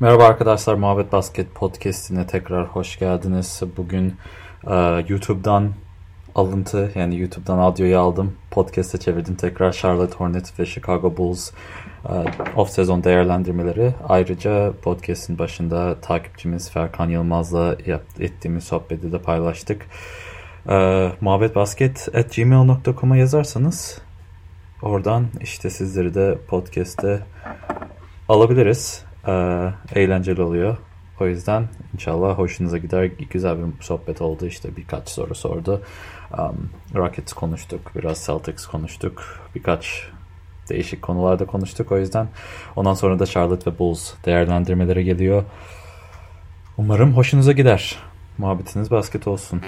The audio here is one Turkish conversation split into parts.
Merhaba arkadaşlar, Muhabbet Basket Podcast'ine tekrar hoş geldiniz. Bugün e, YouTube'dan alıntı, yani YouTube'dan audioyu aldım. Podcast'e çevirdim tekrar Charlotte Hornets ve Chicago Bulls e, off-sezon değerlendirmeleri. Ayrıca podcast'in başında takipçimiz Ferkan Yılmaz'la yap, ettiğimiz sohbeti de paylaştık. E, muhabbetbasket.gmail.com'a yazarsanız oradan işte sizleri de podcast'te alabiliriz. Ee, eğlenceli oluyor. O yüzden inşallah hoşunuza gider. Güzel bir sohbet oldu. İşte birkaç soru sordu. Um, Rockets konuştuk. Biraz Celtics konuştuk. Birkaç değişik konularda konuştuk. O yüzden ondan sonra da Charlotte ve Bulls değerlendirmeleri geliyor. Umarım hoşunuza gider. Muhabbetiniz basket olsun.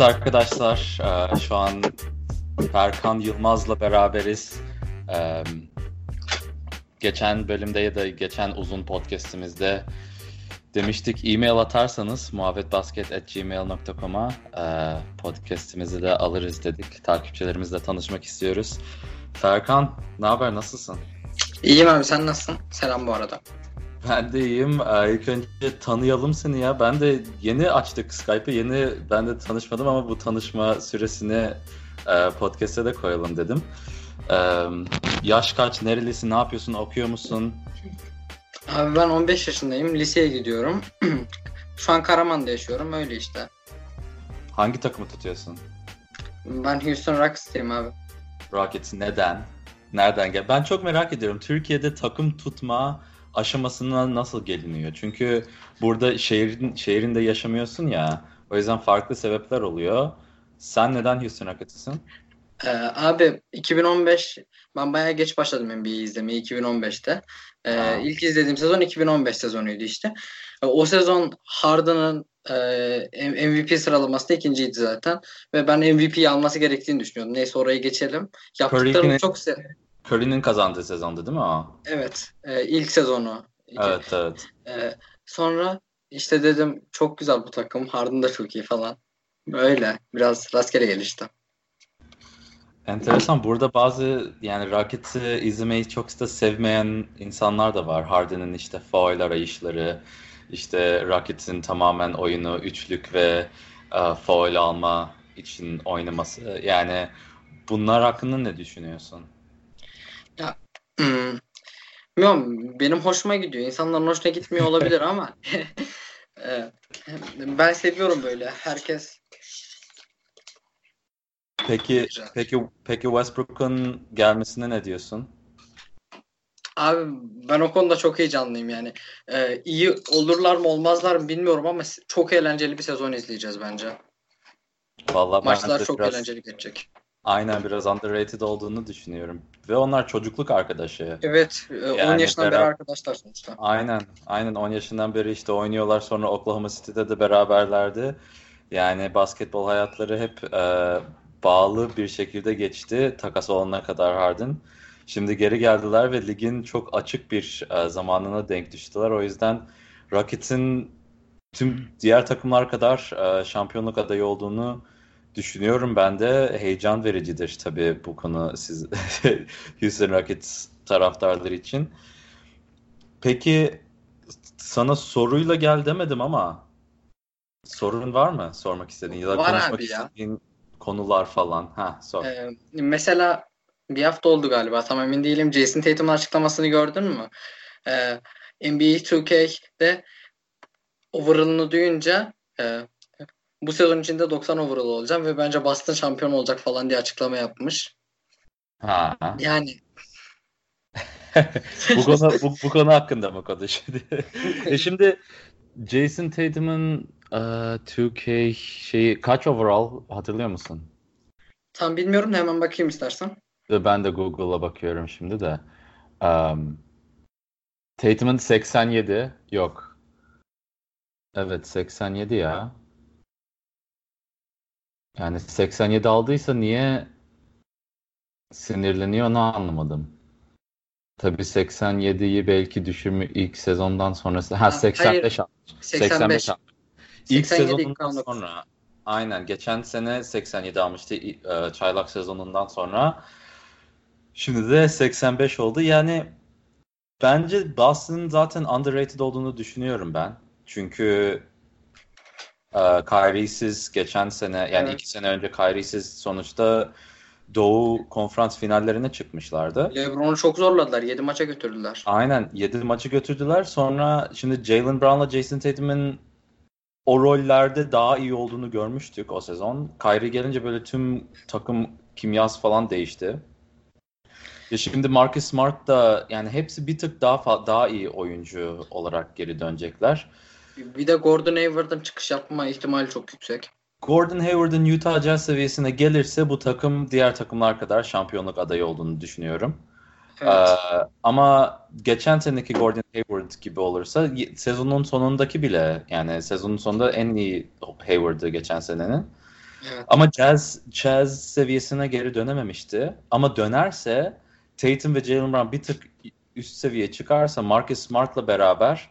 Evet arkadaşlar, e, şu an Erkan Yılmaz'la beraberiz. E, geçen bölümde ya da geçen uzun podcastimizde demiştik e-mail atarsanız muhabbetbasket.gmail.com'a e, podcastimizi de alırız dedik. Takipçilerimizle tanışmak istiyoruz. Ferkan, ne haber, nasılsın? İyiyim abi, sen nasılsın? Selam bu arada. Ben de iyiyim. Ee, ilk önce tanıyalım seni ya. Ben de yeni açtık Skype'ı. Yeni ben de tanışmadım ama bu tanışma süresini e, podcast'e de koyalım dedim. E, yaş kaç? Nerelisin? Ne yapıyorsun? Okuyor musun? Abi ben 15 yaşındayım. Liseye gidiyorum. Şu an Karaman'da yaşıyorum. Öyle işte. Hangi takımı tutuyorsun? Ben Houston Rockets'tayım abi. Rockets neden? Nereden gel? Ben çok merak ediyorum. Türkiye'de takım tutma aşamasına nasıl geliniyor? Çünkü burada şehrin şehrinde yaşamıyorsun ya. O yüzden farklı sebepler oluyor. Sen neden Houston Rockets'ısın? Ee, abi 2015 ben bayağı geç başladım NBA izlemeye 2015'te. Ee, ilk izlediğim sezon 2015 sezonuydu işte. Ee, o sezon Harden'ın e, MVP sıralamasında ikinciydi zaten. Ve ben MVP'yi alması gerektiğini düşünüyordum. Neyse oraya geçelim. Yaptıklarını çok sev Curry'nin kazandığı sezondu değil mi o? Evet. E, ilk sezonu. Evet evet. E, sonra işte dedim çok güzel bu takım. Harden da çok iyi falan. Öyle. Biraz rastgele gelişti. Enteresan. Burada bazı yani Rockets'i izlemeyi çok da sevmeyen insanlar da var. Harden'ın işte foul arayışları, işte Rockets'in tamamen oyunu üçlük ve uh, foul alma için oynaması. Yani bunlar hakkında ne düşünüyorsun? Ya hmm, bilmiyorum benim hoşuma gidiyor. İnsanların hoşuna gitmiyor olabilir ama ben seviyorum böyle. Herkes Peki peki peki Westbrook'un gelmesine ne diyorsun? Abi ben o konuda çok heyecanlıyım yani. Ee, iyi olurlar mı olmazlar mı bilmiyorum ama çok eğlenceli bir sezon izleyeceğiz bence. Vallahi Maçlar çok biraz... eğlenceli geçecek. Aynen biraz underrated olduğunu düşünüyorum. Ve onlar çocukluk arkadaşı. Evet. E, yani 10 yaşından beri arkadaşlar sonuçta. Aynen. Aynen 10 yaşından beri işte oynuyorlar. Sonra Oklahoma City'de de beraberlerdi. Yani basketbol hayatları hep e, bağlı bir şekilde geçti. Takas olana kadar Harden. Şimdi geri geldiler ve ligin çok açık bir e, zamanına denk düştüler. O yüzden Rockets'in tüm diğer takımlar kadar e, şampiyonluk adayı olduğunu düşünüyorum ben de heyecan vericidir tabii bu konu siz Houston Rockets taraftarları için. Peki sana soruyla gel demedim ama sorun var mı sormak istediğin ya da var konuşmak istediğin ya. konular falan? Ha sor. Ee, mesela bir hafta oldu galiba tam emin değilim. Jason Tatum'un açıklamasını gördün mü? Ee, NBA 2K'de overall'ını duyunca e, bu sezon içinde 90 overall olacağım ve bence Boston şampiyon olacak falan diye açıklama yapmış. Ha. Yani bu konu bu, bu konu hakkında mı konuşuyor? e şimdi Jason Tatum'un uh, 2K şeyi kaç overall hatırlıyor musun? Tam bilmiyorum da hemen bakayım istersen. Ben de Google'a bakıyorum şimdi de. Um, Tatum'un 87 yok. Evet 87 ya. Yani 87 aldıysa niye sinirleniyor onu anlamadım. Tabii 87'yi belki düşürmü ilk sezondan sonrası. Ha, 85 hayır, 85. 85 İlk sezonundan sonra aynen geçen sene 87 almıştı e, çaylak sezonundan sonra. Şimdi de 85 oldu. Yani bence Boston'ın zaten underrated olduğunu düşünüyorum ben. Çünkü e, Kyrie'siz geçen sene yani evet. iki sene önce Kyrie'siz sonuçta Doğu konferans finallerine çıkmışlardı. LeBron'u çok zorladılar. 7 maça götürdüler. Aynen 7 maçı götürdüler. Sonra şimdi Jalen Brown'la Jason Tatum'un o rollerde daha iyi olduğunu görmüştük o sezon. Kyrie gelince böyle tüm takım kimyası falan değişti. Ya şimdi Marcus Smart da yani hepsi bir tık daha daha iyi oyuncu olarak geri dönecekler. Bir de Gordon Hayward'ın çıkış yapma ihtimali çok yüksek. Gordon Hayward'ın Utah Jazz seviyesine gelirse bu takım diğer takımlar kadar şampiyonluk adayı olduğunu düşünüyorum. Evet. Ee, ama geçen seneki Gordon Hayward gibi olursa sezonun sonundaki bile yani sezonun sonunda en iyi Hayward'ı geçen senenin. Evet. Ama Jazz, Jazz seviyesine geri dönememişti. Ama dönerse Tatum ve Jalen Brown bir tık üst seviye çıkarsa Marcus Smart'la beraber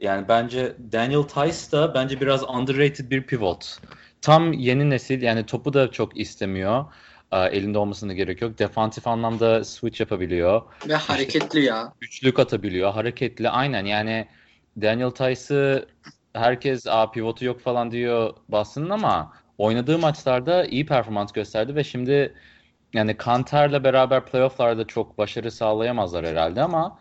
yani bence Daniel Tice da bence biraz underrated bir pivot. Tam yeni nesil yani topu da çok istemiyor. elinde olmasına gerek yok. Defansif anlamda switch yapabiliyor. Ve hareketli işte, ya. Üçlük atabiliyor. Hareketli aynen yani Daniel Tice'ı herkes a pivotu yok falan diyor Boston'ın ama oynadığı maçlarda iyi performans gösterdi ve şimdi yani Kanter'le beraber playoff'larda çok başarı sağlayamazlar herhalde ama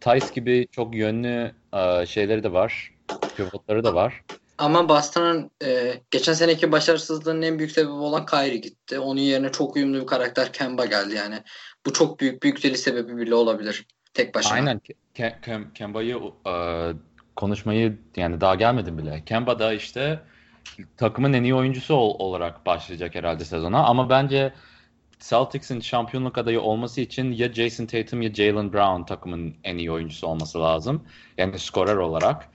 Tice gibi çok yönlü e, şeyleri de var. Pivotları da var. Ama Boston'ın e, geçen seneki başarısızlığının en büyük sebebi olan Kyrie gitti. Onun yerine çok uyumlu bir karakter Kemba geldi yani. Bu çok büyük büyük deli sebebi bile olabilir tek başına. Aynen. Ke- Ke- Kemba'yı e, konuşmayı yani daha gelmedim bile. Kemba da işte takımın en iyi oyuncusu ol- olarak başlayacak herhalde sezona ama bence Celtics'in şampiyonluk adayı olması için ya Jason Tatum ya Jalen Brown takımın en iyi oyuncusu olması lazım. Yani skorer olarak.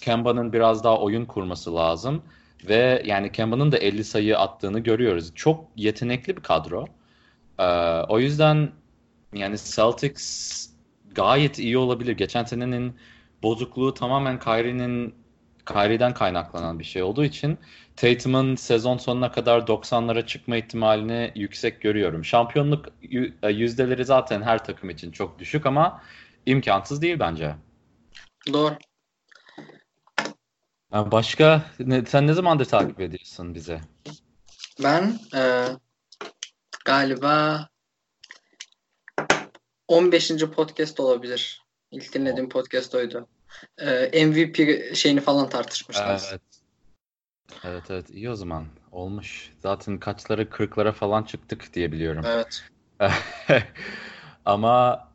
Kemba'nın biraz daha oyun kurması lazım. Ve yani Kemba'nın da 50 sayı attığını görüyoruz. Çok yetenekli bir kadro. Ee, o yüzden yani Celtics gayet iyi olabilir. Geçen senenin bozukluğu tamamen Kyrie'nin Kyrie'den kaynaklanan bir şey olduğu için Tatum'un sezon sonuna kadar 90'lara çıkma ihtimalini yüksek görüyorum. Şampiyonluk e, yüzdeleri zaten her takım için çok düşük ama imkansız değil bence. Doğru. başka ne, sen ne zamandır takip ediyorsun bize? Ben e, galiba 15. podcast olabilir. İlk dinlediğim podcast oydu. Ee, MVP şeyini falan tartışmışlar. Evet. Evet evet iyi o zaman. Olmuş. Zaten kaçları kırklara falan çıktık diye biliyorum. Evet. Ama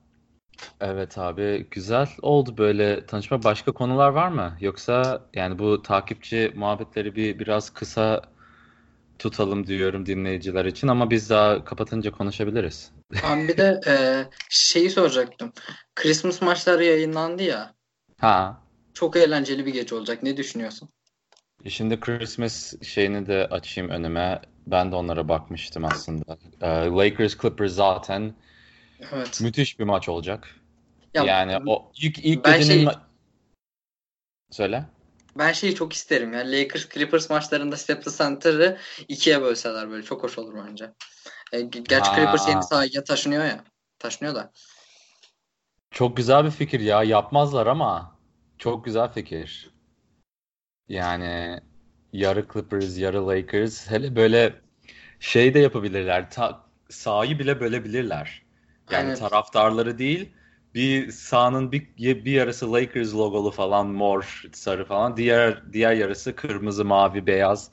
evet abi güzel oldu böyle tanışma. Başka konular var mı? Yoksa yani bu takipçi muhabbetleri bir biraz kısa tutalım diyorum dinleyiciler için ama biz daha kapatınca konuşabiliriz. Abi bir de e, şeyi soracaktım. Christmas maçları yayınlandı ya. Ha. Çok eğlenceli bir gece olacak. Ne düşünüyorsun? Şimdi Christmas şeyini de açayım önüme. Ben de onlara bakmıştım aslında. Ee, Lakers Clippers zaten evet. müthiş bir maç olacak. Ya, yani o ilk ilk gecenin şey, ma- Söyle. Ben şeyi çok isterim. Yani Lakers Clippers maçlarında Staples Center'ı ikiye bölseler böyle çok hoş olur bence. E, gerçi ha. Clippers yeni sahaya taşınıyor ya. Taşınıyor da. Çok güzel bir fikir ya. Yapmazlar ama çok güzel fikir. Yani yarı Clippers, yarı Lakers. Hele böyle şey de yapabilirler. Ta, sahayı bile bölebilirler. Yani evet. taraftarları değil bir sahanın bir, bir yarısı Lakers logolu falan mor, sarı falan. Diğer diğer yarısı kırmızı, mavi, beyaz.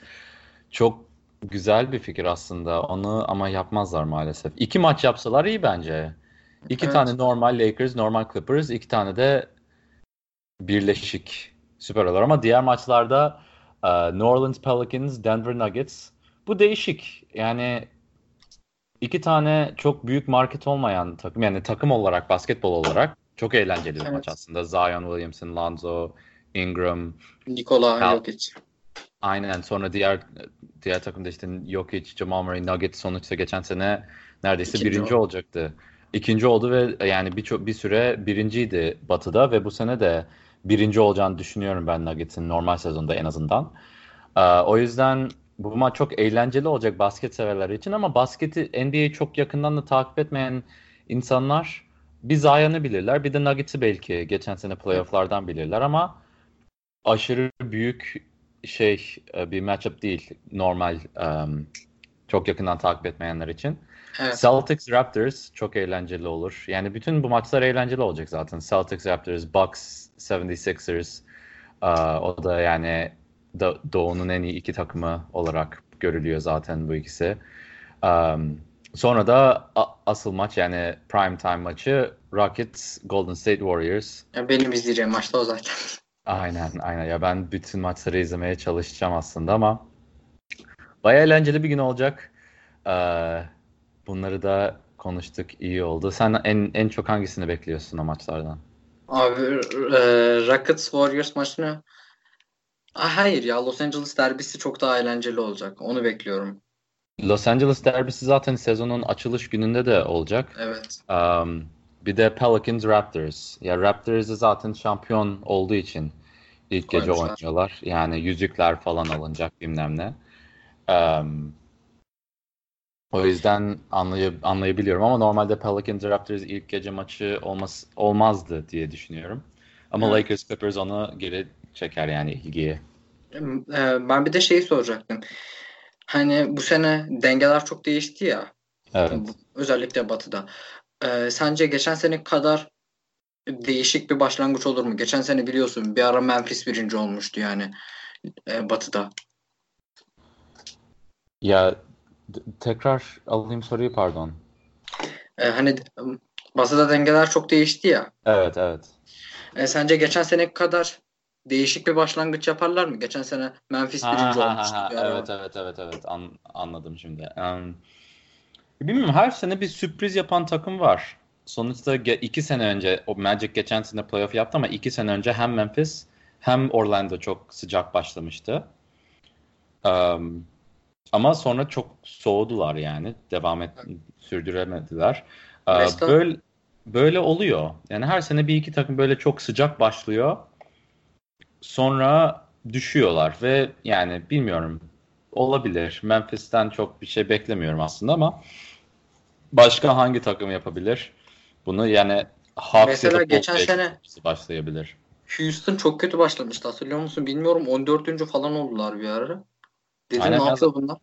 Çok güzel bir fikir aslında. Onu ama yapmazlar maalesef. İki maç yapsalar iyi bence. İki evet. tane normal Lakers, normal Clippers, iki tane de birleşik süper olur. Ama diğer maçlarda uh, New Orleans Pelicans, Denver Nuggets bu değişik. Yani iki tane çok büyük market olmayan takım yani takım olarak basketbol olarak çok eğlenceli bir evet. maç aslında. Zion Williamson, Lonzo, Ingram, Nikola Kal- Jokic. Aynen sonra diğer diğer takımda işte Jokic, Jamal Murray, Nuggets sonuçta geçen sene neredeyse İkinci birinci o. olacaktı. İkinci oldu ve yani bir bir süre birinciydi Batı'da ve bu sene de birinci olacağını düşünüyorum ben Nuggets'in normal sezonda en azından. O yüzden bu maç çok eğlenceli olacak basket severler için ama basketi NBA'yi çok yakından da takip etmeyen insanlar bir Zion'ı bilirler bir de Nuggets'i belki geçen sene playofflardan bilirler ama aşırı büyük şey e, bir matchup değil normal çok yakından takip etmeyenler için. Evet. Celtics Raptors çok eğlenceli olur. Yani bütün bu maçlar eğlenceli olacak zaten. Celtics Raptors, Bucks 76ers uh, o da yani Doğu'nun en iyi iki takımı olarak görülüyor zaten bu ikisi. Um, sonra da asıl maç yani prime time maçı Rockets Golden State Warriors. Ya benim izleyeceğim maçta o zaten. Aynen aynen ya ben bütün maçları izlemeye çalışacağım aslında ama baya eğlenceli bir gün olacak. Ee, bunları da konuştuk iyi oldu. Sen en en çok hangisini bekliyorsun o maçlardan? Abi e, Rockets Warriors maçını Ah, hayır ya Los Angeles derbisi çok daha eğlenceli olacak. Onu bekliyorum. Los Angeles derbisi zaten sezonun açılış gününde de olacak. Evet. Um, bir de Pelicans Raptors. Ya Raptors zaten şampiyon olduğu için ilk gece Koymuşlar. oynuyorlar. Yani yüzükler falan alınacak bilmem ne. Um, o yüzden anlay anlayabiliyorum ama normalde Pelicans Raptors ilk gece maçı olmaz olmazdı diye düşünüyorum. Ama evet. Lakers Clippers onu geri çeker yani ilgiyi. Ee, ben bir de şeyi soracaktım. Hani bu sene dengeler çok değişti ya. Evet. Özellikle Batı'da. Ee, sence geçen sene kadar değişik bir başlangıç olur mu? Geçen sene biliyorsun bir ara Memphis birinci olmuştu yani e, Batı'da. Ya tekrar alayım soruyu pardon. Ee, hani Batı'da dengeler çok değişti ya. Evet evet. Ee, sence geçen sene kadar değişik bir başlangıç yaparlar mı? Geçen sene Memphis ha, birinci ha, olmuştu. Ha, evet, evet evet evet An, anladım şimdi. Um, bilmiyorum her sene bir sürpriz yapan takım var. Sonuçta iki sene önce o Magic geçen sene playoff yaptı ama iki sene önce hem Memphis hem Orlando çok sıcak başlamıştı. Um, ama sonra çok soğudular yani. Devam et sürdüremediler. Uh, böyle böyle oluyor. Yani her sene bir iki takım böyle çok sıcak başlıyor sonra düşüyorlar ve yani bilmiyorum olabilir. Memphis'ten çok bir şey beklemiyorum aslında ama başka hangi takım yapabilir? Bunu yani Hawks Mesela geçen sene başlayabilir. Houston çok kötü başlamıştı hatırlıyor musun? Bilmiyorum 14. falan oldular bir ara. Dedim Aynen ne yapıyor bunlar?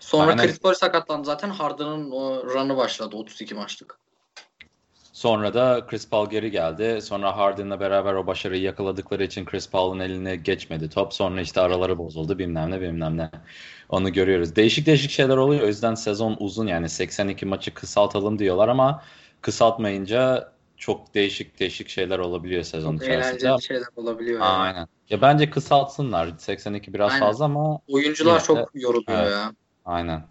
Sonra Aynen. Chris Paul sakatlandı zaten. Harden'ın run'ı başladı 32 maçlık. Sonra da Chris Paul geri geldi. Sonra Harden'la beraber o başarıyı yakaladıkları için Chris Paul'un eline geçmedi top. Sonra işte araları bozuldu bilmem ne bilmem ne. Onu görüyoruz. Değişik değişik şeyler oluyor. O yüzden sezon uzun yani 82 maçı kısaltalım diyorlar ama kısaltmayınca çok değişik değişik şeyler olabiliyor sezon çok içerisinde. Eğlenceli şeyler olabiliyor. Yani. Aynen. Ya bence kısaltsınlar. 82 biraz Aynen. fazla ama oyuncular çok yoruluyor evet. ya. Aynen.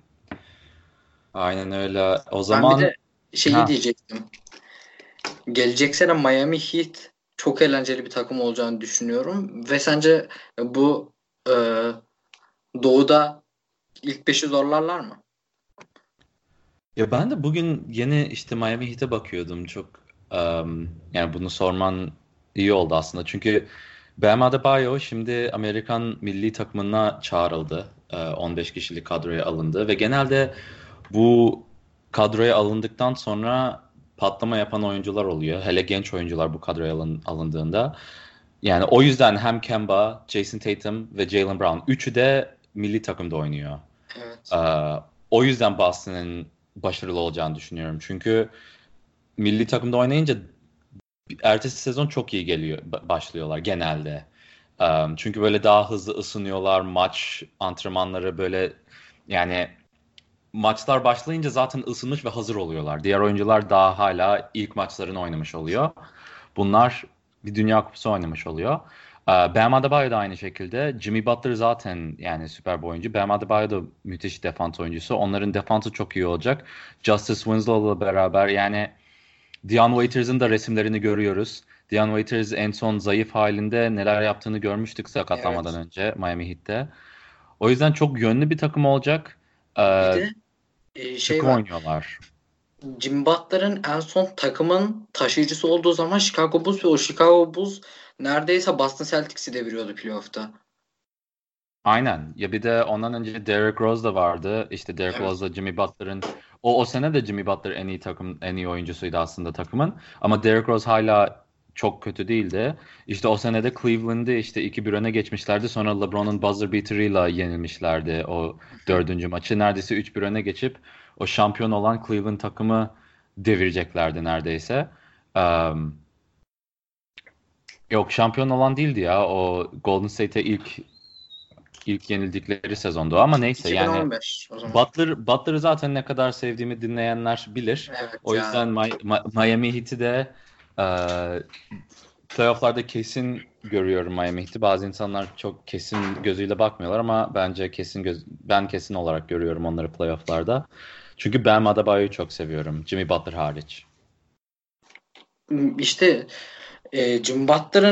Aynen öyle. O zaman ben bir de şeyi ha. diyecektim gelecek sene Miami Heat çok eğlenceli bir takım olacağını düşünüyorum. Ve sence bu e, doğuda ilk beşi zorlarlar mı? Ya ben de bugün yeni işte Miami Heat'e bakıyordum. Çok um, yani bunu sorman iyi oldu aslında. Çünkü Bam Adebayo şimdi Amerikan milli takımına çağrıldı. 15 kişilik kadroya alındı ve genelde bu kadroya alındıktan sonra patlama yapan oyuncular oluyor. Hele genç oyuncular bu kadroya alın, alındığında. Yani o yüzden hem Kemba, Jason Tatum ve Jalen Brown üçü de milli takımda oynuyor. Evet. Ee, o yüzden Boston'ın başarılı olacağını düşünüyorum. Çünkü milli takımda oynayınca ertesi sezon çok iyi geliyor başlıyorlar genelde. Um, çünkü böyle daha hızlı ısınıyorlar. Maç antrenmanları böyle yani maçlar başlayınca zaten ısınmış ve hazır oluyorlar. Diğer oyuncular daha hala ilk maçlarını oynamış oluyor. Bunlar bir Dünya Kupası oynamış oluyor. Bam Adebayo da aynı şekilde. Jimmy Butler zaten yani süper bir oyuncu. Bam Adebayo da müthiş defans oyuncusu. Onların defansı çok iyi olacak. Justice Winslow'la beraber yani Dion Waiters'ın da resimlerini görüyoruz. Dion Waiters en son zayıf halinde neler yaptığını görmüştük sakatlanmadan evet. önce Miami Heat'te. O yüzden çok yönlü bir takım olacak. Ee, bir de e, şey var. oynuyorlar. Jim Butler'ın en son takımın taşıyıcısı olduğu zaman Chicago Bulls ve o Chicago Bulls neredeyse Boston Celtics'i deviriyordu playoff'ta. Aynen. Ya bir de ondan önce Derrick Rose da vardı. İşte Derrick evet. Rose'la Jimmy Butler'ın o o sene de Jimmy Butler en iyi takım en iyi oyuncusuydu aslında takımın. Ama Derrick Rose hala çok kötü değildi. İşte o senede Cleveland'ı işte 2-1 öne geçmişlerdi. Sonra LeBron'un buzzer beater'ıyla yenilmişlerdi o dördüncü maçı. Neredeyse 3-1 öne geçip o şampiyon olan Cleveland takımı devireceklerdi neredeyse. Um, yok şampiyon olan değildi ya. O Golden State'e ilk ilk yenildikleri sezondu ama neyse 2015, yani Butler Butler'ı zaten ne kadar sevdiğimi dinleyenler bilir. Evet o yüzden. Miami Heat'i de e, playoff'larda kesin görüyorum Miami Heat'i. Bazı insanlar çok kesin gözüyle bakmıyorlar ama bence kesin göz ben kesin olarak görüyorum onları playoff'larda. Çünkü Bam Adebayo'yu çok seviyorum. Jimmy Butler hariç. İşte e, Jim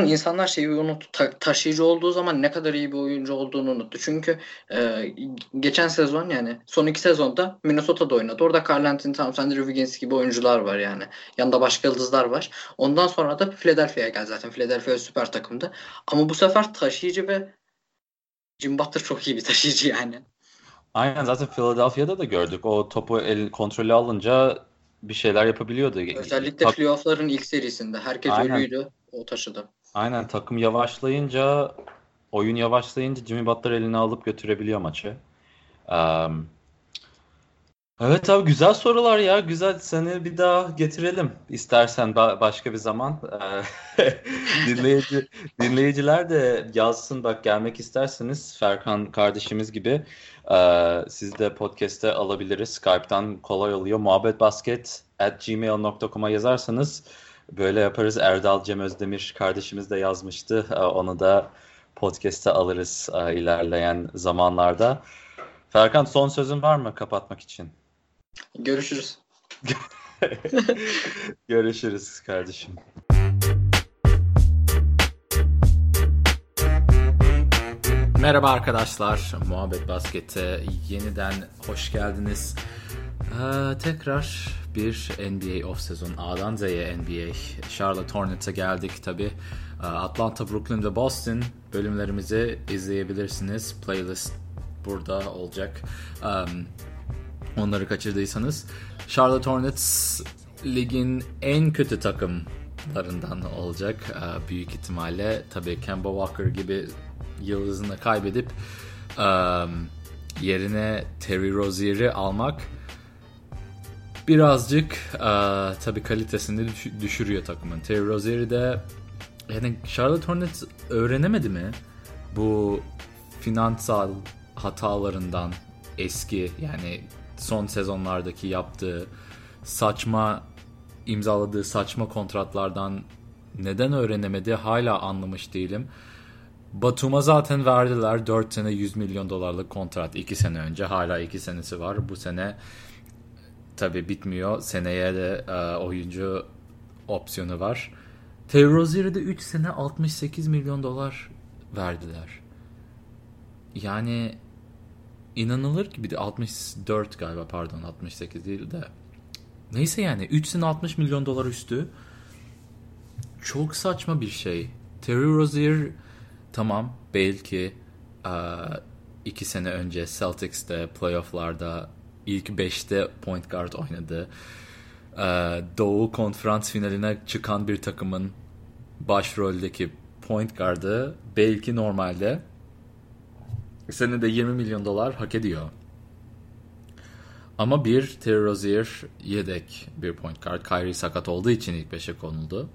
insanlar şeyi unuttu. Ta- taşıyıcı olduğu zaman ne kadar iyi bir oyuncu olduğunu unuttu. Çünkü e, geçen sezon yani son iki sezonda Minnesota'da oynadı. Orada Carl Anthony Towns, Andrew Wiggins gibi oyuncular var yani. Yanında başka yıldızlar var. Ondan sonra da Philadelphia'ya geldi zaten. Philadelphia süper takımdı. Ama bu sefer taşıyıcı ve Jim çok iyi bir taşıyıcı yani. Aynen zaten Philadelphia'da da gördük. O topu el kontrolü alınca bir şeyler yapabiliyordu. Özellikle Tak- playoff'ların ilk serisinde. Herkes Aynen. ölüydü. O taşıdı. Aynen takım yavaşlayınca oyun yavaşlayınca Jimmy Butler elini alıp götürebiliyor maçı. Um, evet abi güzel sorular ya. Güzel seni bir daha getirelim istersen ba- başka bir zaman. Dinleyici dinleyiciler de yazsın bak gelmek isterseniz Ferkan kardeşimiz gibi ee, siz de podcast'te alabiliriz. Skype'tan kolay oluyor. Muhabbetbasket at gmail.com'a yazarsanız böyle yaparız. Erdal Cem Özdemir kardeşimiz de yazmıştı. Ee, onu da podcast'te alırız e, ilerleyen zamanlarda. Ferkan son sözün var mı kapatmak için? Görüşürüz. Görüşürüz kardeşim. Merhaba arkadaşlar, Muhabbet Basket'e yeniden hoş geldiniz. Ee, tekrar bir NBA off sezon A'dan Z'ye NBA Charlotte Hornets'e geldik tabi. Ee, Atlanta, Brooklyn ve Boston bölümlerimizi izleyebilirsiniz. Playlist burada olacak. Um, onları kaçırdıysanız. Charlotte Hornets ligin en kötü takımlarından olacak ee, büyük ihtimalle. Tabi Kemba Walker gibi yıldızını kaybedip um, yerine Terry Rozier'i almak birazcık uh, tabii kalitesini düş- düşürüyor takımın. Terry Rozier'i de yani Charlotte Hornets öğrenemedi mi bu finansal hatalarından eski yani son sezonlardaki yaptığı saçma imzaladığı saçma kontratlardan neden öğrenemedi hala anlamış değilim. Batum'a zaten verdiler 4 sene 100 milyon dolarlık kontrat 2 sene önce hala 2 senesi var. Bu sene tabi bitmiyor. Seneye de e, oyuncu opsiyonu var. Terry Rozier'e de 3 sene 68 milyon dolar verdiler. Yani inanılır gibi de 64 galiba pardon 68 değil de. Neyse yani 3 sene 60 milyon dolar üstü. Çok saçma bir şey. Terry Rozier tamam belki uh, iki sene önce Celtics'te playofflarda ilk 5'te point guard oynadı. Doğu konferans finaline çıkan bir takımın başroldeki point guard'ı belki normalde senede 20 milyon dolar hak ediyor. Ama bir Terry Rozier yedek bir point guard. Kyrie sakat olduğu için ilk 5'e konuldu.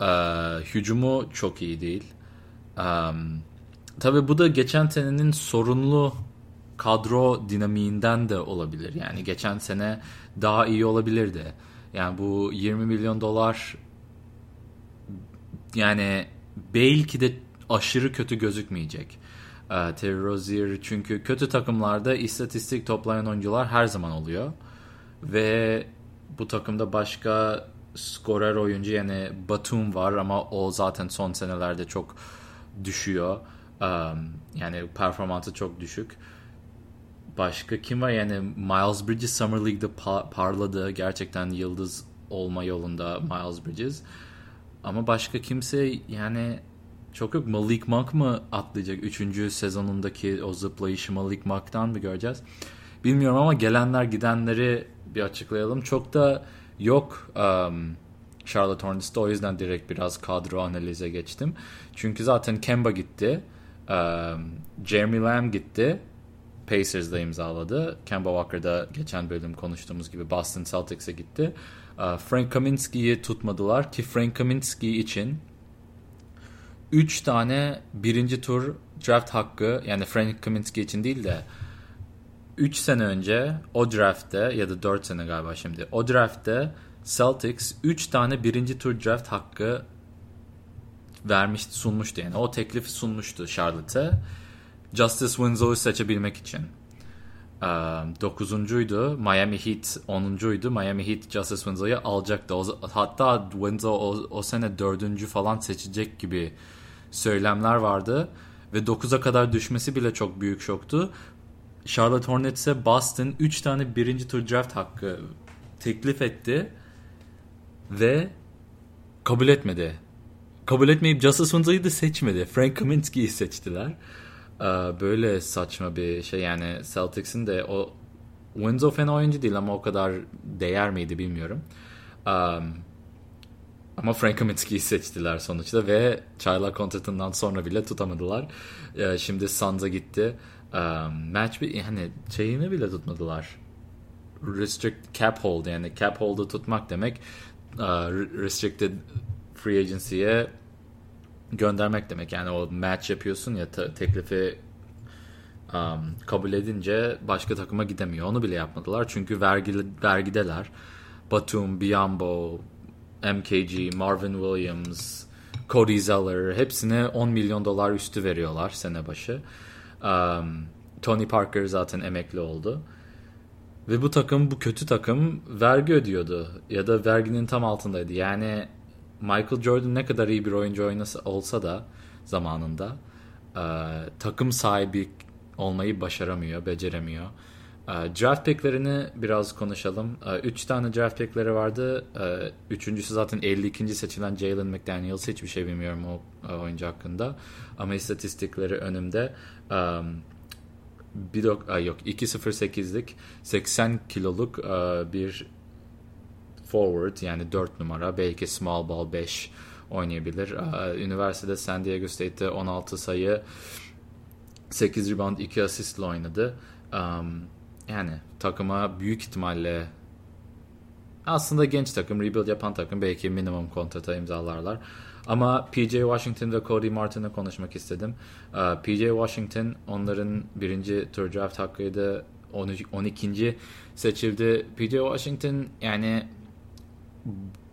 Ee, hücumu çok iyi değil. Um, tabii bu da geçen senenin sorunlu kadro dinamiğinden de olabilir. Yani geçen sene daha iyi olabilirdi. Yani bu 20 milyon dolar yani belki de aşırı kötü gözükmeyecek. Ee, Terry Rozier çünkü kötü takımlarda istatistik toplayan oyuncular her zaman oluyor. Ve bu takımda başka skorer oyuncu yani Batum var ama o zaten son senelerde çok düşüyor. Um, yani performansı çok düşük. başka kim var yani Miles Bridges Summer League'de pa- parladı. Gerçekten yıldız olma yolunda Miles Bridges. Ama başka kimse yani çok yok. Malik Monk mı atlayacak? Üçüncü sezonundaki o zıplayışı Malik Monk'tan mı göreceğiz? Bilmiyorum ama gelenler gidenleri bir açıklayalım. Çok da yok um, Charlotte Hornets'te. O yüzden direkt biraz kadro analize geçtim. Çünkü zaten Kemba gitti. Um, Jeremy Lamb gitti. Pacers'da imzaladı. Kemba Walker'da geçen bölüm konuştuğumuz gibi Boston Celtics'e gitti. Frank Kaminsky'yi tutmadılar ki Frank Kaminsky için 3 tane birinci tur draft hakkı yani Frank Kaminsky için değil de 3 sene önce o draftte ya da 4 sene galiba şimdi o draftte Celtics 3 tane birinci tur draft hakkı vermişti sunmuştu yani o teklifi sunmuştu Charlotte'e Justice Winslow'u seçebilmek için. Ee, dokuzuncuydu. Miami Heat onuncuydu. Miami Heat Justice Winslow'u alacaktı. Hatta Winslow o, o sene dördüncü falan seçecek gibi söylemler vardı. Ve 9'a kadar düşmesi bile çok büyük şoktu. Charlotte Hornets'e Boston 3 tane birinci tur draft hakkı teklif etti. Ve kabul etmedi. Kabul etmeyip Justice Winslow'u da seçmedi. Frank Kaminsky'yi seçtiler. Böyle saçma bir şey yani Celtics'in de o Winslow fena oyuncu değil ama o kadar değer miydi bilmiyorum. Um, ama Frank Kaminsky'yi seçtiler sonuçta ve çaylak kontratından sonra bile tutamadılar. Ee, şimdi Suns'a gitti. Um, match bir yani şeyini bile tutmadılar. Restrict cap hold yani cap hold'u tutmak demek uh, restricted free agency'ye göndermek demek. Yani o match yapıyorsun ya teklifi um, kabul edince başka takıma gidemiyor. Onu bile yapmadılar. Çünkü vergi, vergideler. Batum, Biombo, MKG, Marvin Williams, Cody Zeller hepsine 10 milyon dolar üstü veriyorlar sene başı. Um, Tony Parker zaten emekli oldu. Ve bu takım, bu kötü takım vergi ödüyordu. Ya da verginin tam altındaydı. Yani Michael Jordan ne kadar iyi bir oyuncu oynasa, olsa da zamanında e, takım sahibi olmayı başaramıyor, beceremiyor. E, draft picklerini biraz konuşalım. E, üç tane draft pickleri vardı. E, üçüncüsü zaten 52. seçilen Jalen McDaniels. Hiçbir şey bilmiyorum o oyuncu hakkında. Ama istatistikleri önümde. Bir dok, a, yok 2.08'lik 80 kiloluk e, bir forward yani 4 numara belki small ball 5 oynayabilir. Üniversitede San Diego State'te 16 sayı 8 rebound 2 asistle oynadı. Yani takıma büyük ihtimalle aslında genç takım, rebuild yapan takım belki minimum kontrata imzalarlar. Ama PJ Washington ve Cody Martin'ı konuşmak istedim. PJ Washington onların birinci tur draft hakkıydı. 12. seçildi. PJ Washington yani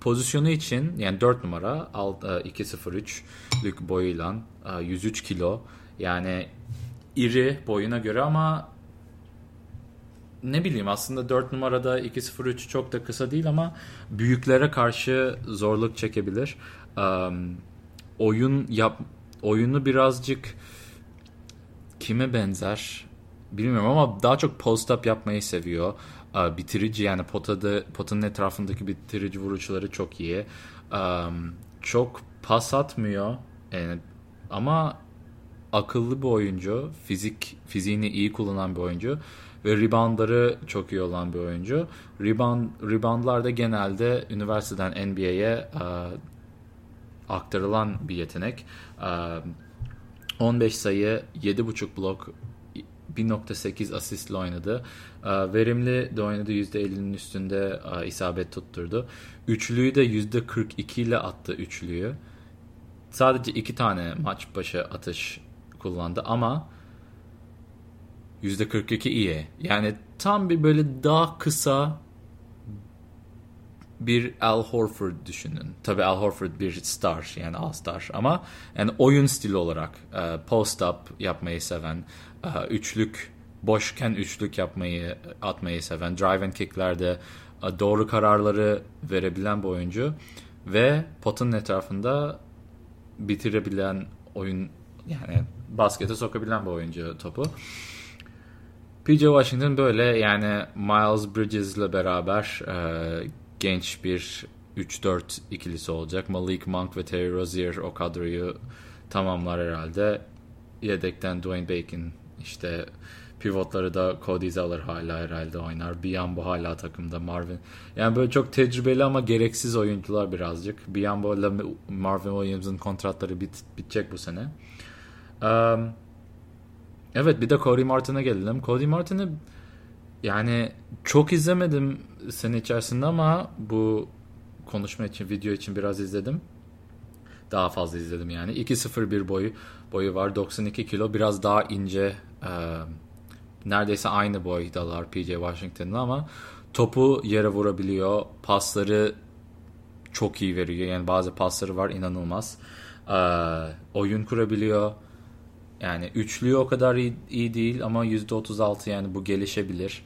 pozisyonu için yani 4 numara 2.03'lük e, boyuyla 103 e, kilo yani iri boyuna göre ama ne bileyim aslında 4 numarada 2.03 çok da kısa değil ama büyüklere karşı zorluk çekebilir. Um, oyun yap oyunu birazcık kime benzer bilmiyorum ama daha çok post up yapmayı seviyor bitirici yani potada potanın etrafındaki bitirici vuruşları çok iyi. çok pas atmıyor yani, ama akıllı bir oyuncu, fizik fiziğini iyi kullanan bir oyuncu ve reboundları çok iyi olan bir oyuncu. Rebound reboundlar da genelde üniversiteden NBA'ye aktarılan bir yetenek. 15 sayı, 7.5 blok, 1.8 asistle oynadı. Ee, verimli de oynadı. %50'nin üstünde e, isabet tutturdu. Üçlüyü de %42 ile attı üçlüyü. Sadece iki tane maç başı atış kullandı ama %42 iyi. Yani tam bir böyle daha kısa bir Al Horford düşünün. Tabii Al Horford bir star yani all star ama yani oyun stili olarak e, post up yapmayı seven, e, üçlük boşken üçlük yapmayı atmayı seven, drive and kicklerde e, doğru kararları verebilen bir oyuncu ve potun etrafında bitirebilen oyun yani baskete sokabilen bir oyuncu topu. PJ Washington böyle yani Miles Bridges ile beraber e, genç bir 3-4 ikilisi olacak. Malik Monk ve Terry Rozier o kadroyu tamamlar herhalde. Yedekten Dwayne Bacon işte pivotları da Cody Zeller hala herhalde oynar. Biambo hala takımda Marvin. Yani böyle çok tecrübeli ama gereksiz oyuncular birazcık. Biambo ile Marvin Williams'ın kontratları bit, bitecek bu sene. Um, evet bir de Cody Martin'e gelelim. Cody Martin'i yani çok izlemedim sene içerisinde ama bu konuşma için, video için biraz izledim. Daha fazla izledim yani. 2.01 boyu boyu var. 92 kilo. Biraz daha ince. E, neredeyse aynı boydalar PJ Washington'la ama topu yere vurabiliyor. Pasları çok iyi veriyor. Yani bazı pasları var inanılmaz. E, oyun kurabiliyor. Yani üçlüğü o kadar iyi, iyi değil ama %36 yani bu gelişebilir.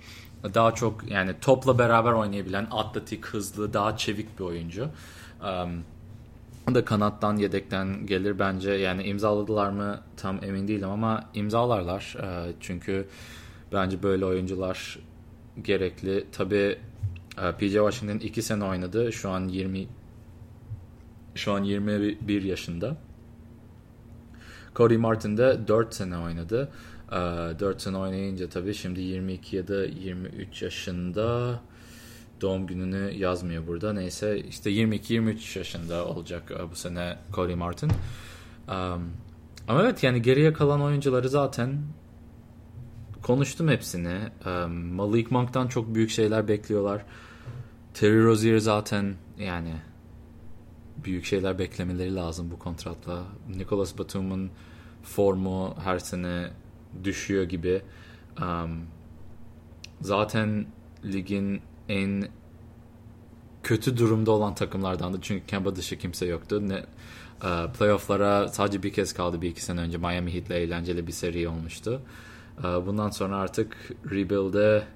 Daha çok yani topla beraber oynayabilen, atletik, hızlı, daha çevik bir oyuncu. Um, da kanattan yedekten gelir bence. Yani imzaladılar mı tam emin değilim ama imzalarlar. Uh, çünkü bence böyle oyuncular gerekli. Tabi uh, PJ Washington 2 sene oynadı. Şu an 20 şu an 21 yaşında. Cody Martin de 4 sene oynadı. 4 ee, sene oynayınca tabii şimdi 22 ya da 23 yaşında doğum gününü yazmıyor burada. Neyse işte 22-23 yaşında olacak e, bu sene Cody Martin. Ama evet yani geriye kalan oyuncuları zaten konuştum hepsini. Malik Monk'tan çok büyük şeyler bekliyorlar. Terry Rozier zaten yani büyük şeyler beklemeleri lazım bu kontratla. Nicholas Batum'un formu her sene düşüyor gibi. Um, zaten ligin en kötü durumda olan takımlardandı. Çünkü Kemba dışı kimse yoktu. Ne, uh, playofflara sadece bir kez kaldı bir iki sene önce. Miami Heat'le eğlenceli bir seri olmuştu. Uh, bundan sonra artık rebuild'e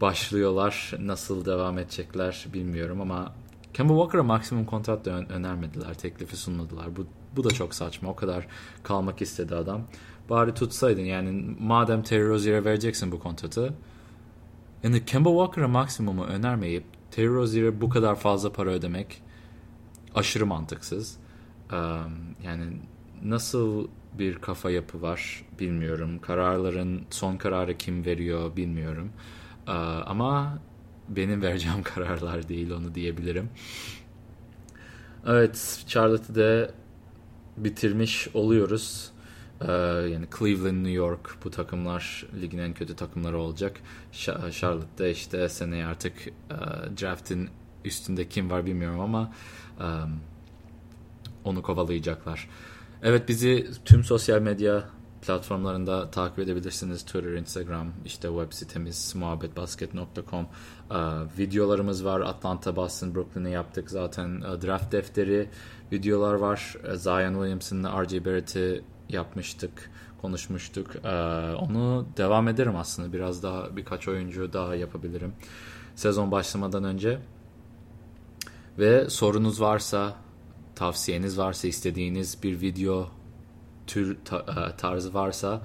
başlıyorlar. Nasıl devam edecekler bilmiyorum ama Kemba Walker'a maksimum kontrat da önermediler. Teklifi sunmadılar. Bu, bu da çok saçma. O kadar kalmak istedi adam. Bari tutsaydın yani madem Terry Rozier'e vereceksin bu kontratı. Yani Kemba Walker'a maksimumu önermeyip Terry Rozier'e bu kadar fazla para ödemek aşırı mantıksız. yani nasıl bir kafa yapı var bilmiyorum. Kararların son kararı kim veriyor bilmiyorum. ama benim vereceğim kararlar değil onu diyebilirim. Evet Charlotte'ı da bitirmiş oluyoruz. Ee, yani Cleveland, New York bu takımlar ligin en kötü takımları olacak. Charlotte'da işte seneye artık e, draft'in üstünde kim var bilmiyorum ama e, onu kovalayacaklar. Evet bizi tüm sosyal medya platformlarında takip edebilirsiniz. Twitter, Instagram, işte web sitemiz muhabbetbasket.com. Ee, videolarımız var. Atlanta, Boston, Brooklyn'e yaptık zaten. Ee, draft defteri videolar var. Ee, Zion Williamson'la RJ Barrett'i yapmıştık, konuşmuştuk. Onu devam ederim aslında. Biraz daha birkaç oyuncu daha yapabilirim. Sezon başlamadan önce. Ve sorunuz varsa, tavsiyeniz varsa, istediğiniz bir video tür e, tarzı varsa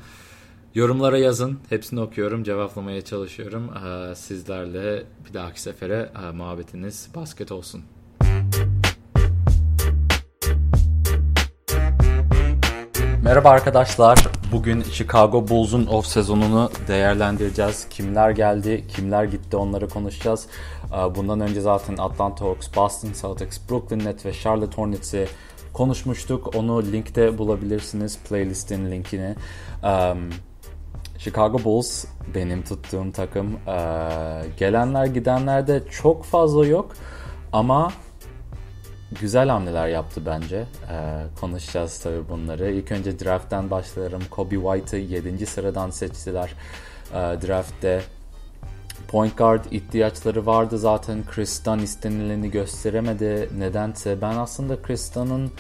yorumlara yazın. Hepsini okuyorum, cevaplamaya çalışıyorum. E, sizlerle bir dahaki sefere e, muhabbetiniz basket olsun. Merhaba arkadaşlar. Bugün Chicago Bulls'un off sezonunu değerlendireceğiz. Kimler geldi, kimler gitti onları konuşacağız. Bundan önce zaten Atlanta Hawks, Boston Celtics, Brooklyn Nets ve Charlotte Hornets'i konuşmuştuk. Onu linkte bulabilirsiniz. Playlistin linkini. Um, Chicago Bulls benim tuttuğum takım. Ee, gelenler gidenler de çok fazla yok. Ama güzel hamleler yaptı bence. Ee, konuşacağız tabii bunları. İlk önce draft'tan başlarım. Kobe White'ı 7. sıradan seçtiler. Ee, draft'te Point guard ihtiyaçları vardı zaten. Chris Dunn istenileni gösteremedi. Nedense ben aslında Chris Dunn'ın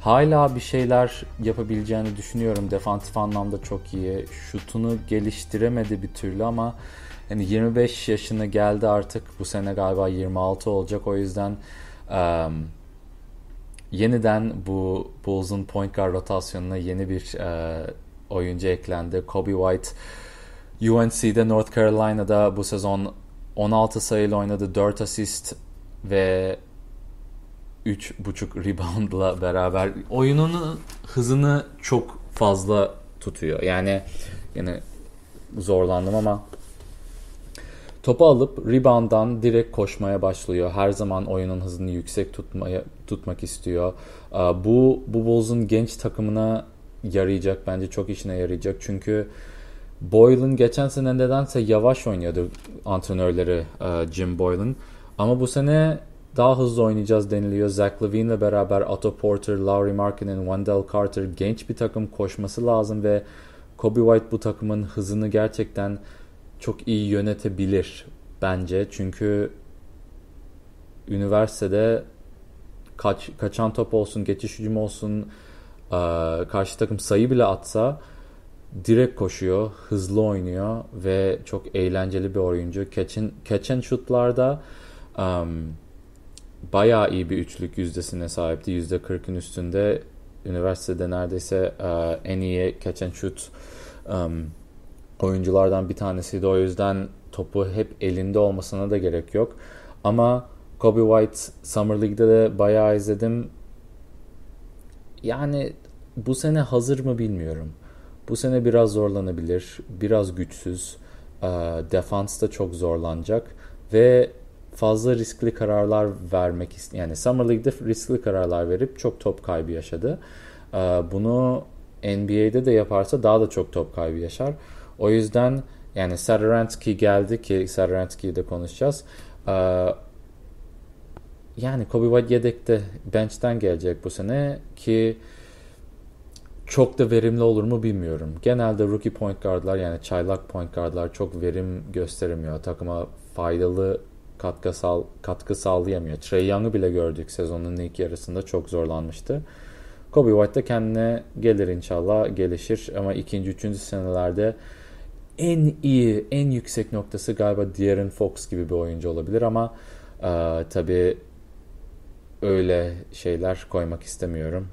hala bir şeyler yapabileceğini düşünüyorum. Defansif anlamda çok iyi. Şutunu geliştiremedi bir türlü ama yani 25 yaşına geldi artık. Bu sene galiba 26 olacak. O yüzden um, yeniden bu Bulls'un point guard rotasyonuna yeni bir uh, oyuncu eklendi. Kobe White UNC'de North Carolina'da bu sezon 16 sayıyla oynadı. 4 asist ve 3.5 reboundla beraber oyunun hızını çok fazla tutuyor. Yani yine zorlandım ama topu alıp rebound'dan direkt koşmaya başlıyor. Her zaman oyunun hızını yüksek tutmaya tutmak istiyor. Bu bu Bulls'un genç takımına yarayacak bence çok işine yarayacak. Çünkü Boylan geçen sene nedense yavaş oynuyordu antrenörleri Jim Boylan. Ama bu sene daha hızlı oynayacağız deniliyor. Zach Levine ile beraber Otto Porter, Laurie Markkinen, Wendell Carter genç bir takım koşması lazım ve Kobe White bu takımın hızını gerçekten çok iyi yönetebilir bence. Çünkü üniversitede kaç, kaçan top olsun, geçiş hücum olsun, karşı takım sayı bile atsa direkt koşuyor, hızlı oynuyor ve çok eğlenceli bir oyuncu. Catch and, catch and shoot'larda um, bayağı iyi bir üçlük yüzdesine sahipti. Yüzde 40'ın üstünde üniversitede neredeyse uh, en iyi catch and shoot um, oyunculardan bir tanesiydi. O yüzden topu hep elinde olmasına da gerek yok. Ama Kobe White Summer League'de de bayağı izledim. Yani bu sene hazır mı bilmiyorum. Bu sene biraz zorlanabilir. Biraz güçsüz. Defans da çok zorlanacak. Ve fazla riskli kararlar vermek. Yani Summer League'de riskli kararlar verip çok top kaybı yaşadı. Bunu NBA'de de yaparsa daha da çok top kaybı yaşar. O yüzden yani Saransky geldi ki Saransky'yi de konuşacağız. Yani Kobe White yedekte bench'ten gelecek bu sene ki çok da verimli olur mu bilmiyorum. Genelde rookie point guardlar yani çaylak point guardlar çok verim gösteremiyor. Takıma faydalı katkı, sağ, katkı sağlayamıyor. Trey Young'ı bile gördük sezonun ilk yarısında çok zorlanmıştı. Kobe White da kendine gelir inşallah gelişir ama ikinci, üçüncü senelerde en iyi, en yüksek noktası galiba De'Aaron Fox gibi bir oyuncu olabilir ama e, tabii öyle şeyler koymak istemiyorum.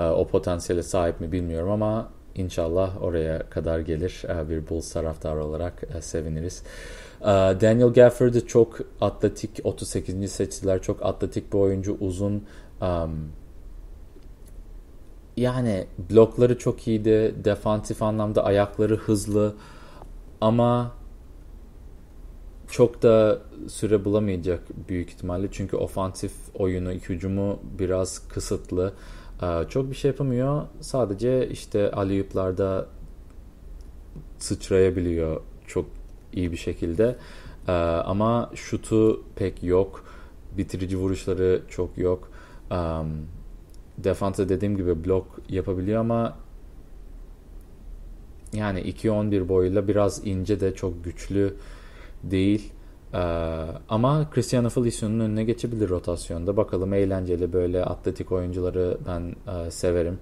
E, o potansiyele sahip mi bilmiyorum ama inşallah oraya kadar gelir. E, bir Bulls taraftarı olarak e, seviniriz. E, Daniel Gafford çok atletik, 38. seçtiler. Çok atletik bir oyuncu, uzun. Yani blokları çok iyiydi. Defansif anlamda ayakları hızlı. Ama çok da süre bulamayacak büyük ihtimalle. Çünkü ofansif oyunu, hücumu biraz kısıtlı. Ee, çok bir şey yapamıyor. Sadece işte aliyuplarda sıçrayabiliyor çok iyi bir şekilde. Ee, ama şutu pek yok. Bitirici vuruşları çok yok. Um, defansa dediğim gibi blok yapabiliyor ama yani 2-11 boyuyla biraz ince de çok güçlü değil. Ee, ama Cristiano Feliciano'nun önüne geçebilir rotasyonda. Bakalım eğlenceli böyle atletik oyuncuları ben e, severim.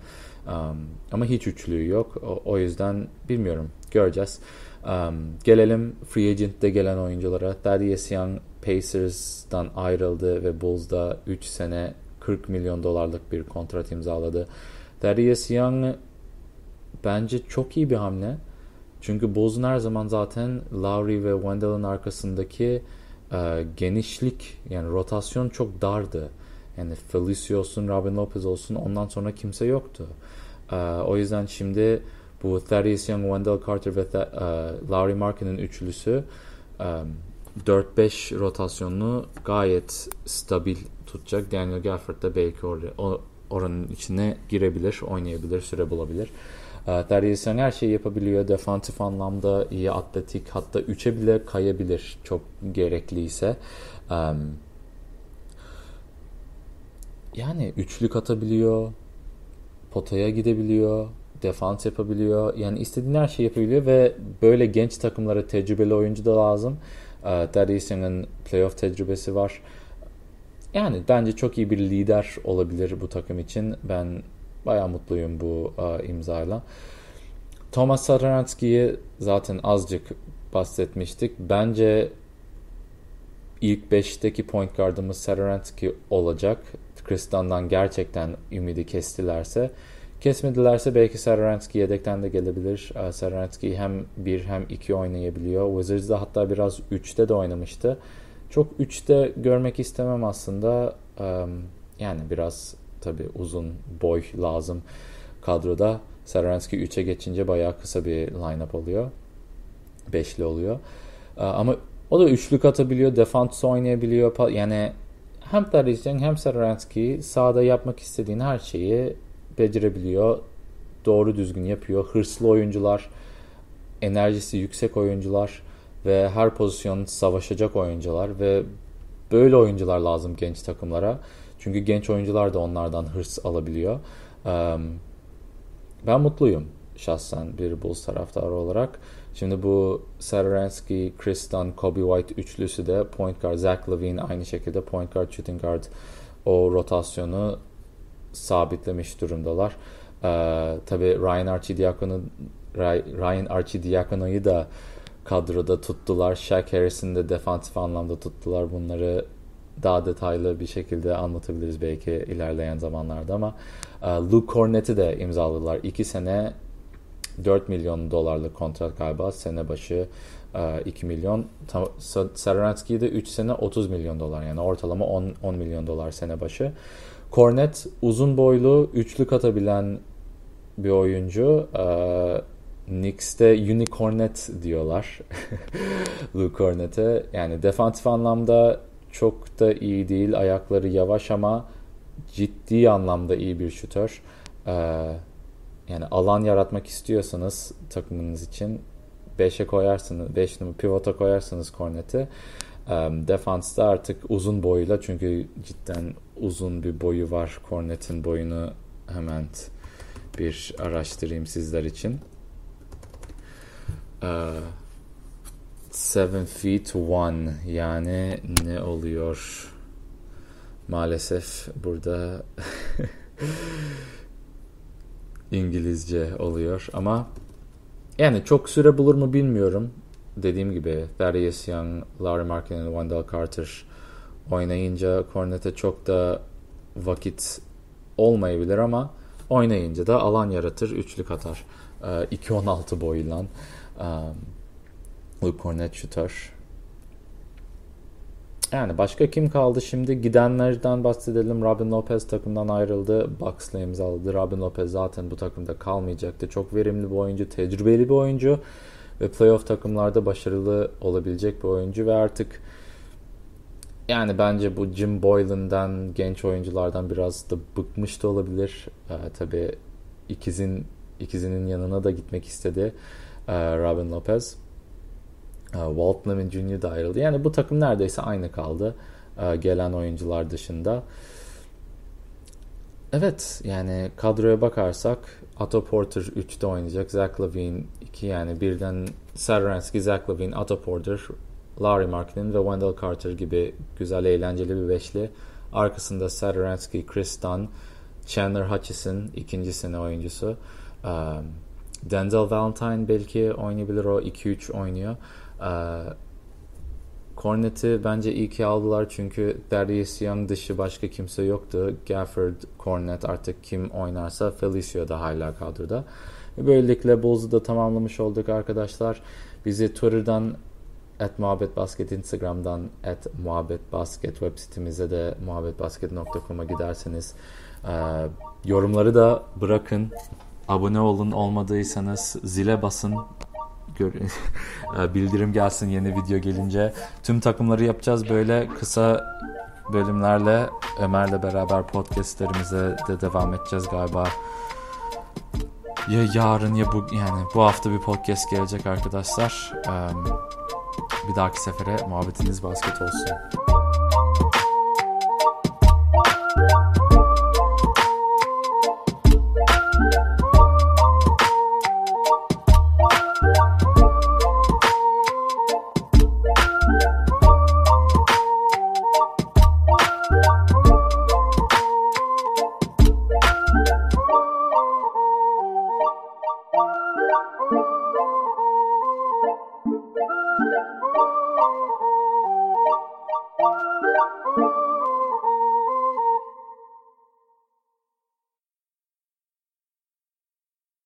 Um, ama hiç üçlüğü yok. O, o yüzden bilmiyorum. Göreceğiz. Um, gelelim free agent'te gelen oyunculara. Thaddeus Young Pacers'dan ayrıldı ve Bulls'da 3 sene 40 milyon dolarlık bir kontrat imzaladı. Thaddeus Young bence çok iyi bir hamle. Çünkü Bulls'un her zaman zaten Lowry ve Wendell'ın arkasındaki e, genişlik yani rotasyon çok dardı. Yani Felicio olsun, Robin Lopez olsun ondan sonra kimse yoktu. E, o yüzden şimdi bu Thaddeus Young, Wendell Carter ve e, Lowry Markin'in üçlüsü e, 4-5 rotasyonunu gayet stabil tutacak. Daniel Gafford da belki or- oranın içine girebilir, oynayabilir, süre bulabilir. Ee, Darius Young her şeyi yapabiliyor. Defansif anlamda iyi atletik hatta 3'e bile kayabilir çok gerekliyse. yani üçlük atabiliyor. Potaya gidebiliyor. Defans yapabiliyor. Yani istediğin her şeyi yapabiliyor ve böyle genç takımlara tecrübeli oyuncu da lazım. Ee, Darius Young'ın playoff tecrübesi var. Yani bence çok iyi bir lider olabilir bu takım için. Ben Baya mutluyum bu uh, imzayla. Thomas Satoranski'yi zaten azıcık bahsetmiştik. Bence ilk 5'teki point guardımız Satoranski olacak. Kristan'dan gerçekten ümidi kestilerse Kesmedilerse belki Saransky yedekten de gelebilir. Saransky hem 1 hem 2 oynayabiliyor. Wizards'da hatta biraz 3'te de oynamıştı. Çok 3'te görmek istemem aslında. Yani biraz tabi uzun boy lazım kadroda. Saransky 3'e geçince bayağı kısa bir line-up oluyor. Beşli oluyor. Ama o da üçlük atabiliyor, defans oynayabiliyor. Yani hem Daricen hem Saransky sahada yapmak istediğin her şeyi becerebiliyor. Doğru düzgün yapıyor. Hırslı oyuncular, enerjisi yüksek oyuncular ve her pozisyon savaşacak oyuncular ve böyle oyuncular lazım genç takımlara. Çünkü genç oyuncular da onlardan hırs alabiliyor. Ben mutluyum şahsen bir Bulls taraftarı olarak. Şimdi bu Saransky, Chris Dunn, Kobe White üçlüsü de point guard, Zach Levine aynı şekilde point guard, shooting guard o rotasyonu sabitlemiş durumdalar. Ee, Tabi Ryan Archidiakono Ryan Archidiakono'yu da kadroda tuttular. Shaq Harris'in de defansif anlamda tuttular. Bunları daha detaylı bir şekilde anlatabiliriz belki ilerleyen zamanlarda ama e, Luke Cornett'i de imzaladılar. 2 sene 4 milyon dolarlık kontrat galiba sene başı 2 e, milyon. Saransky'de 3 sene 30 milyon dolar yani ortalama 10, 10 milyon dolar sene başı. Cornet uzun boylu, üçlük atabilen bir oyuncu. Ee, Knicks'te Unicornet diyorlar. Luke Cornet'e. Yani defansif anlamda çok da iyi değil. Ayakları yavaş ama ciddi anlamda iyi bir şutör. Ee, yani alan yaratmak istiyorsanız takımınız için 5'e koyarsınız, 5 numara pivota koyarsınız Cornet'i. Um, defansta artık uzun boyuyla çünkü cidden uzun bir boyu var. Cornet'in boyunu hemen bir araştırayım sizler için. Uh, seven feet one yani ne oluyor? Maalesef burada İngilizce oluyor ama yani çok süre bulur mu bilmiyorum dediğim gibi Thaddeus Young, Larry Markin Wendell Carter oynayınca Cornet'e çok da vakit olmayabilir ama oynayınca da alan yaratır, üçlük atar. Ee, 2.16 boyuyla um, Luke Cornet şutör. Yani başka kim kaldı şimdi? Gidenlerden bahsedelim. Robin Lopez takımdan ayrıldı. Bucks'la imzaladı. Robin Lopez zaten bu takımda kalmayacaktı. Çok verimli bir oyuncu, tecrübeli bir oyuncu ve playoff takımlarda başarılı olabilecek bir oyuncu ve artık yani bence bu Jim Boylan'dan genç oyunculardan biraz da bıkmış da olabilir. Ee, tabii ikizin ikizinin yanına da gitmek istedi ee, Robin Lopez. Ee, Walt Lemon Jr. da ayrıldı. Yani bu takım neredeyse aynı kaldı ee, gelen oyuncular dışında. Evet yani kadroya bakarsak Otto Porter 3'te oynayacak. Zach Lavine 2 yani birden Saransky, Zach Lavine, Otto Porter, Larry Markkinen ve Wendell Carter gibi güzel eğlenceli bir beşli. Arkasında Saransky, Chris Dunn, Chandler Hutchison ikinci sene oyuncusu. Um, Denzel Valentine belki oynayabilir o 2-3 oynuyor. Uh, Cornet'i bence iyi ki aldılar çünkü Darius Young dışı başka kimse yoktu. Gafford, Cornet artık kim oynarsa Felicio da hala kadroda. Böylelikle Bulls'u da tamamlamış olduk arkadaşlar. Bizi Twitter'dan at muhabbet basket Instagram'dan at muhabbet basket web sitemize de muhabbetbasket.com'a giderseniz e, yorumları da bırakın abone olun olmadıysanız zile basın e, bildirim gelsin yeni video gelince tüm takımları yapacağız böyle kısa bölümlerle Ömer'le beraber podcastlerimize de devam edeceğiz galiba ya yarın ya bu yani bu hafta bir podcast gelecek arkadaşlar. Bir dahaki sefere muhabbetiniz basket olsun.